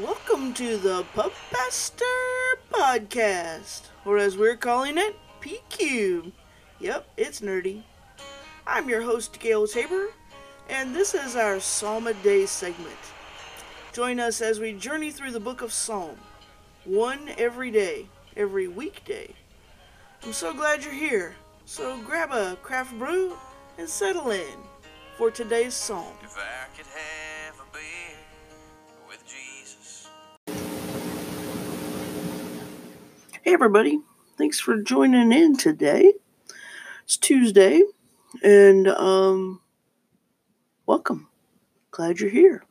Welcome to the Pub Podcast, or as we're calling it, PQ. Yep, it's nerdy. I'm your host, Gail Tabor, and this is our Psalm a Day segment. Join us as we journey through the book of Psalm, one every day, every weekday. I'm so glad you're here, so grab a craft brew and settle in for today's psalm. If I could have Hey, everybody. Thanks for joining in today. It's Tuesday, and um, welcome. Glad you're here.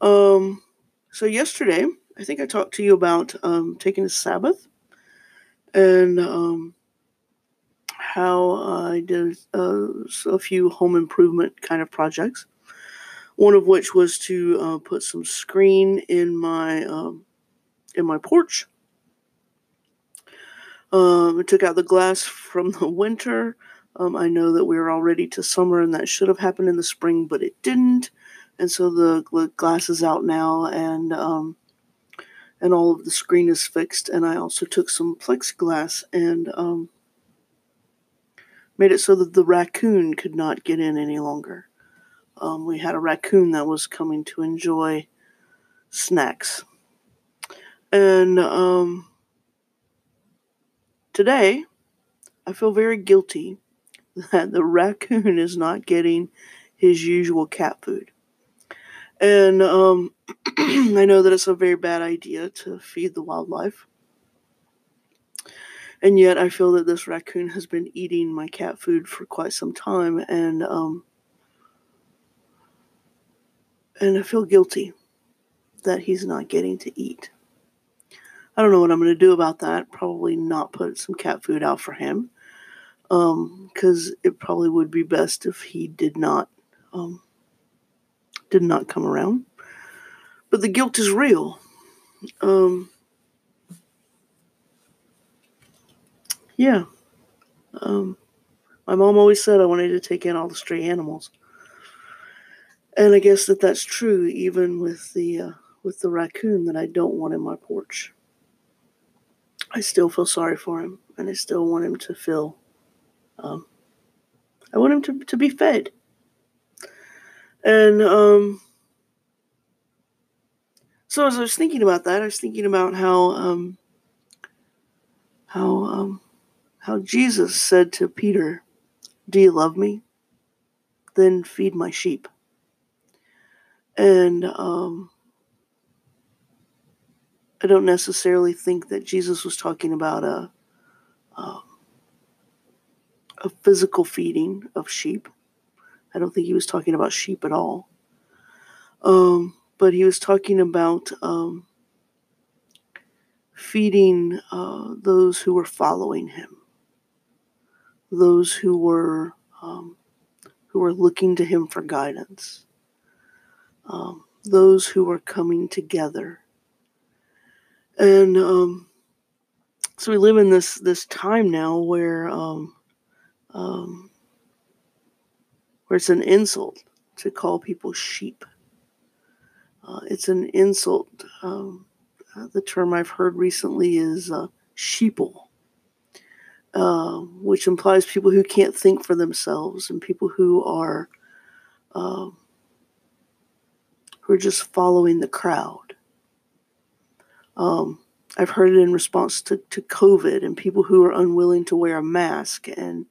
Um, so, yesterday, I think I talked to you about um, taking a Sabbath and um, how I did uh, a few home improvement kind of projects. One of which was to uh, put some screen in my um, in my porch um, took out the glass from the winter. Um, I know that we are already to summer, and that should have happened in the spring, but it didn't. And so the glass is out now, and um, and all of the screen is fixed. And I also took some plexiglass and um, made it so that the raccoon could not get in any longer. Um, we had a raccoon that was coming to enjoy snacks, and um, Today, I feel very guilty that the raccoon is not getting his usual cat food. And um, I know that it's a very bad idea to feed the wildlife. And yet, I feel that this raccoon has been eating my cat food for quite some time, and um, and I feel guilty that he's not getting to eat. I don't know what I'm going to do about that. Probably not put some cat food out for him. Because um, it probably would be best if he did not um, did not come around. But the guilt is real. Um, yeah. Um, my mom always said I wanted to take in all the stray animals, and I guess that that's true even with the uh, with the raccoon that I don't want in my porch. I still feel sorry for him, and I still want him to feel. Um, I want him to to be fed. And um, so as I was thinking about that, I was thinking about how um, how um, how Jesus said to Peter, "Do you love me? Then feed my sheep." And um, I don't necessarily think that Jesus was talking about a um, a physical feeding of sheep. I don't think he was talking about sheep at all. Um, but he was talking about um, feeding uh, those who were following him, those who were um, who were looking to him for guidance, um, those who were coming together and um, so we live in this this time now where um, um, where it's an insult to call people sheep. Uh, it's an insult. Um, uh, the term I've heard recently is uh, sheeple, uh, which implies people who can't think for themselves and people who are um, who are just following the crowd. Um, I've heard it in response to, to COVID and people who are unwilling to wear a mask and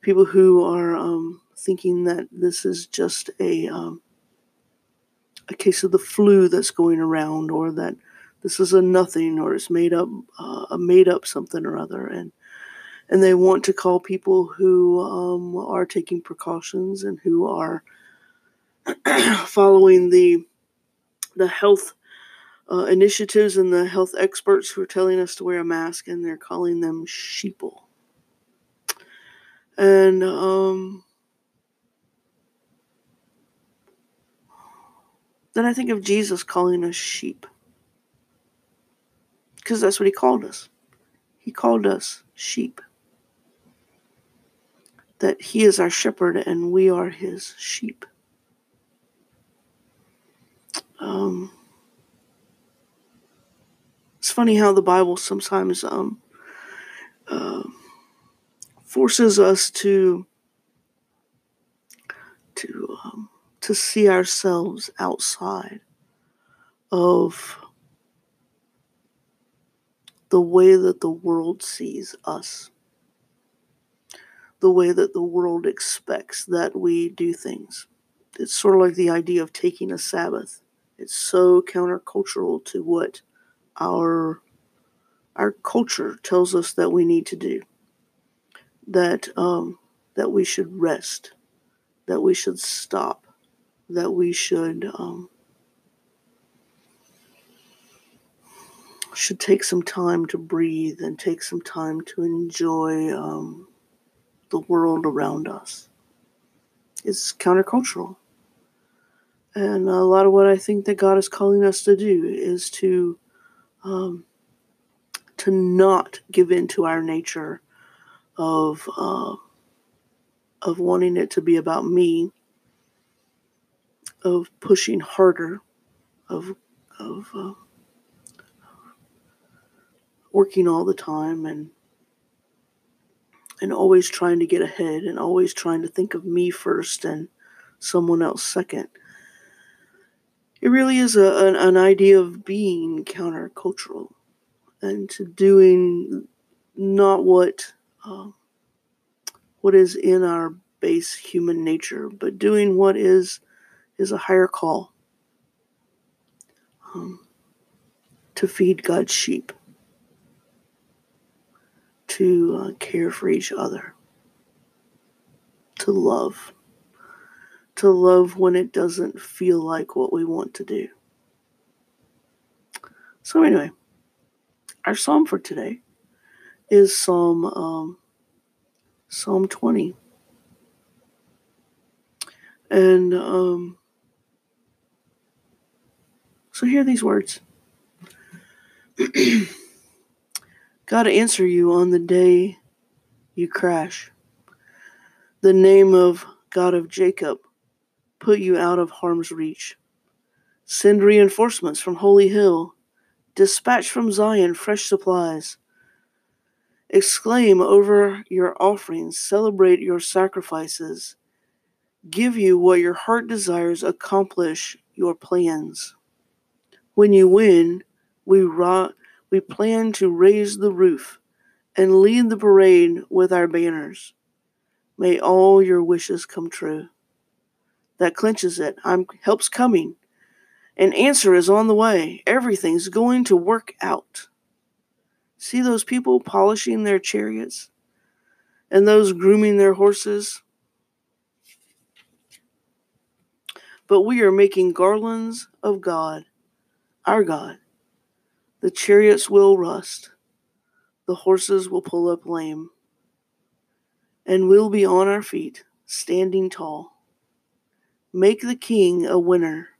people who are um, thinking that this is just a um, a case of the flu that's going around or that this is a nothing or it's made up uh, a made up something or other. And and they want to call people who um, are taking precautions and who are following the the health uh, initiatives and the health experts who are telling us to wear a mask, and they're calling them sheeple. And um, then I think of Jesus calling us sheep. Because that's what he called us. He called us sheep. That he is our shepherd and we are his sheep. Funny how the Bible sometimes um, uh, forces us to to um, to see ourselves outside of the way that the world sees us, the way that the world expects that we do things. It's sort of like the idea of taking a Sabbath. It's so countercultural to what our our culture tells us that we need to do. That um, that we should rest, that we should stop, that we should um, should take some time to breathe and take some time to enjoy um, the world around us. It's countercultural. And a lot of what I think that God is calling us to do is to um, to not give in to our nature of uh, of wanting it to be about me, of pushing harder, of of uh, working all the time and and always trying to get ahead and always trying to think of me first and someone else second it really is a, an, an idea of being countercultural and to doing not what uh, what is in our base human nature, but doing what is is a higher call um, to feed God's sheep, to uh, care for each other, to love to love when it doesn't feel like what we want to do. So, anyway, our psalm for today is Psalm um, Psalm 20. And um, so, hear these words God answer you on the day you crash. The name of God of Jacob put you out of harm's reach. Send reinforcements from Holy Hill. Dispatch from Zion fresh supplies. Exclaim over your offerings, celebrate your sacrifices. Give you what your heart desires, accomplish your plans. When you win, we, ro- we plan to raise the roof and lead the parade with our banners. May all your wishes come true that clinches it. I'm help's coming. An answer is on the way. Everything's going to work out. See those people polishing their chariots and those grooming their horses? But we are making garlands of God, our God. The chariots will rust, the horses will pull up lame, and we'll be on our feet, standing tall. Make the king a winner.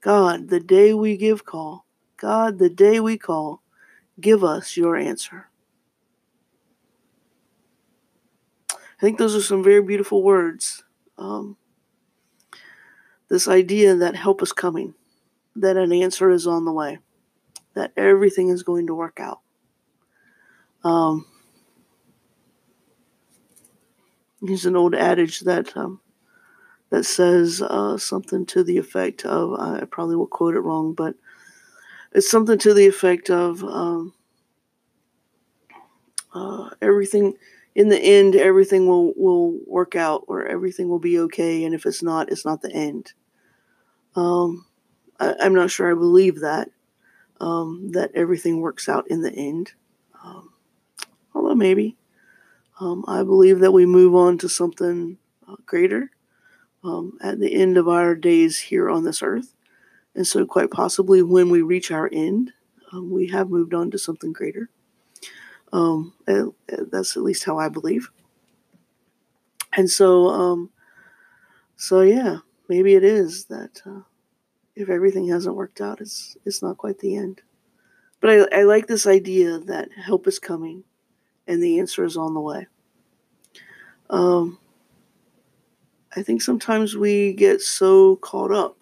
God, the day we give call, God, the day we call, give us your answer. I think those are some very beautiful words. Um, this idea that help is coming, that an answer is on the way, that everything is going to work out. Um, there's an old adage that um, that says uh, something to the effect of I probably will quote it wrong, but it's something to the effect of um, uh, everything in the end, everything will will work out, or everything will be okay, and if it's not, it's not the end. Um, I, am not sure I believe that um, that everything works out in the end, um, although maybe. Um, I believe that we move on to something uh, greater um, at the end of our days here on this earth. And so, quite possibly, when we reach our end, um, we have moved on to something greater. Um, that's at least how I believe. And so, um, so yeah, maybe it is that uh, if everything hasn't worked out, it's it's not quite the end. But I, I like this idea that help is coming, and the answer is on the way. Um, I think sometimes we get so caught up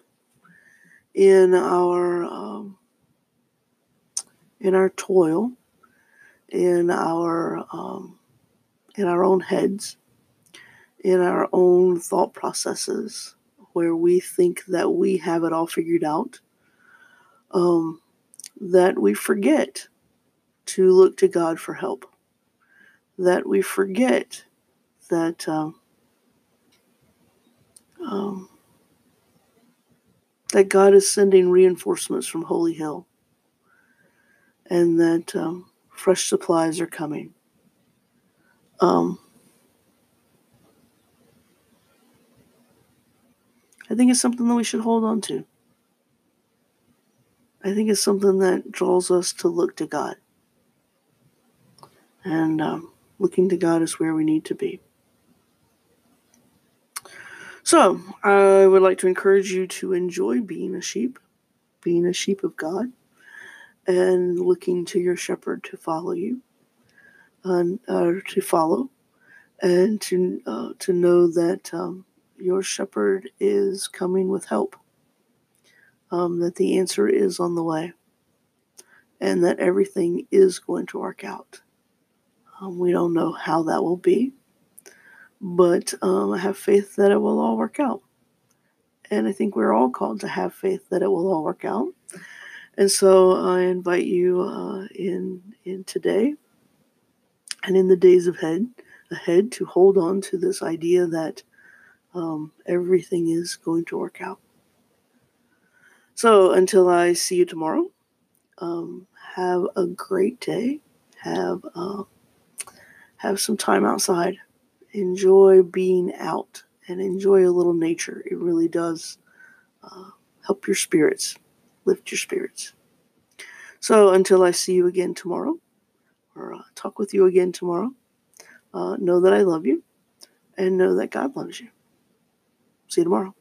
in our um, in our toil, in our um, in our own heads, in our own thought processes, where we think that we have it all figured out, um, that we forget to look to God for help, that we forget that um, um, that God is sending reinforcements from Holy Hill, and that um, fresh supplies are coming. Um, I think it's something that we should hold on to. I think it's something that draws us to look to God. And um, looking to God is where we need to be. So, I would like to encourage you to enjoy being a sheep, being a sheep of God, and looking to your shepherd to follow you, and uh, to follow, and to uh, to know that um, your shepherd is coming with help. Um, that the answer is on the way, and that everything is going to work out. Um, we don't know how that will be but um, I have faith that it will all work out. And I think we're all called to have faith that it will all work out. And so I invite you uh, in in today and in the days ahead ahead to hold on to this idea that um, everything is going to work out. So until I see you tomorrow, um, have a great day. Have uh, have some time outside enjoy being out and enjoy a little nature. It really does uh, help your spirits, lift your spirits. So until I see you again tomorrow, or uh, talk with you again tomorrow, uh, know that I love you and know that God loves you. See you tomorrow.